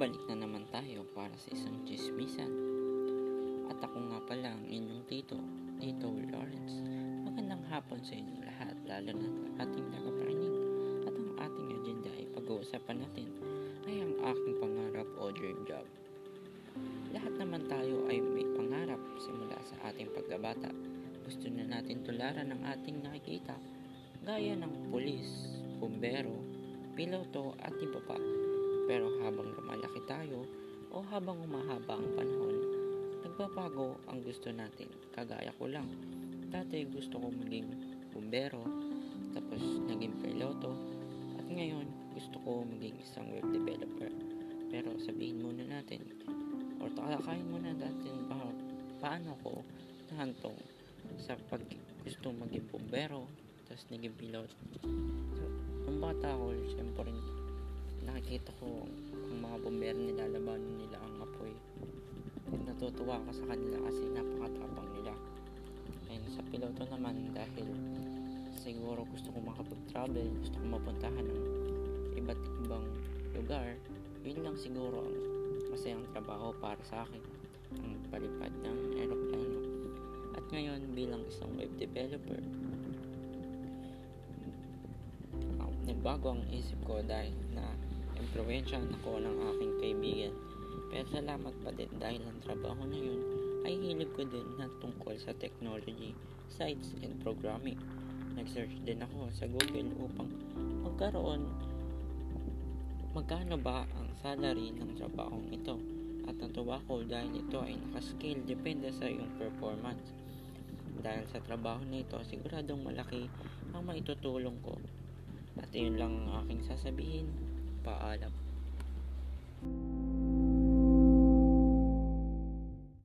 Nagbabalik na naman tayo para sa isang chismisan. At ako nga pala ang inyong tito, Tito Lawrence. Magandang hapon sa inyong lahat, lalo na sa ating nakapakinig. At ang ating agenda ay pag-uusapan natin ay ang aking pangarap o dream job. Lahat naman tayo ay may pangarap simula sa ating pagkabata. Gusto na natin tularan ang ating nakikita, gaya ng pulis, bumbero, piloto at iba pa. Pero habang lumalaki tayo o habang umahaba ang panahon, nagbabago ang gusto natin. Kagaya ko lang. Dati gusto ko maging bumbero, tapos naging piloto, at ngayon gusto ko maging isang web developer. Pero sabihin muna natin, o talakayin muna natin ba, paano ko nahantong sa pag gusto maging bumbero, tapos naging piloto. So, nung bata ako, siyempre nakikita ko ang mga bumbero nilalabanan nila ang apoy. Natutuwa ako sa kanila kasi napakatapang nila. And sa piloto naman dahil siguro gusto ko makapag-travel, gusto ko mapuntahan ng iba't ibang lugar. Yun lang siguro ang masayang trabaho para sa akin. Ang palipad ng aeroplano. At ngayon bilang isang web developer, uh, nagbago ang isip ko dahil na impluensyahan ako ng aking kaibigan. Pero salamat pa din dahil ang trabaho na yun ay hilig ko din na tungkol sa technology, sites, and programming. Nag-search din ako sa Google upang magkaroon magkano ba ang salary ng trabahong ito. At natuwa ko dahil ito ay nakascale depende sa iyong performance. Dahil sa trabaho na ito, siguradong malaki ang maitutulong ko. At yun lang ang aking sasabihin. Paalam.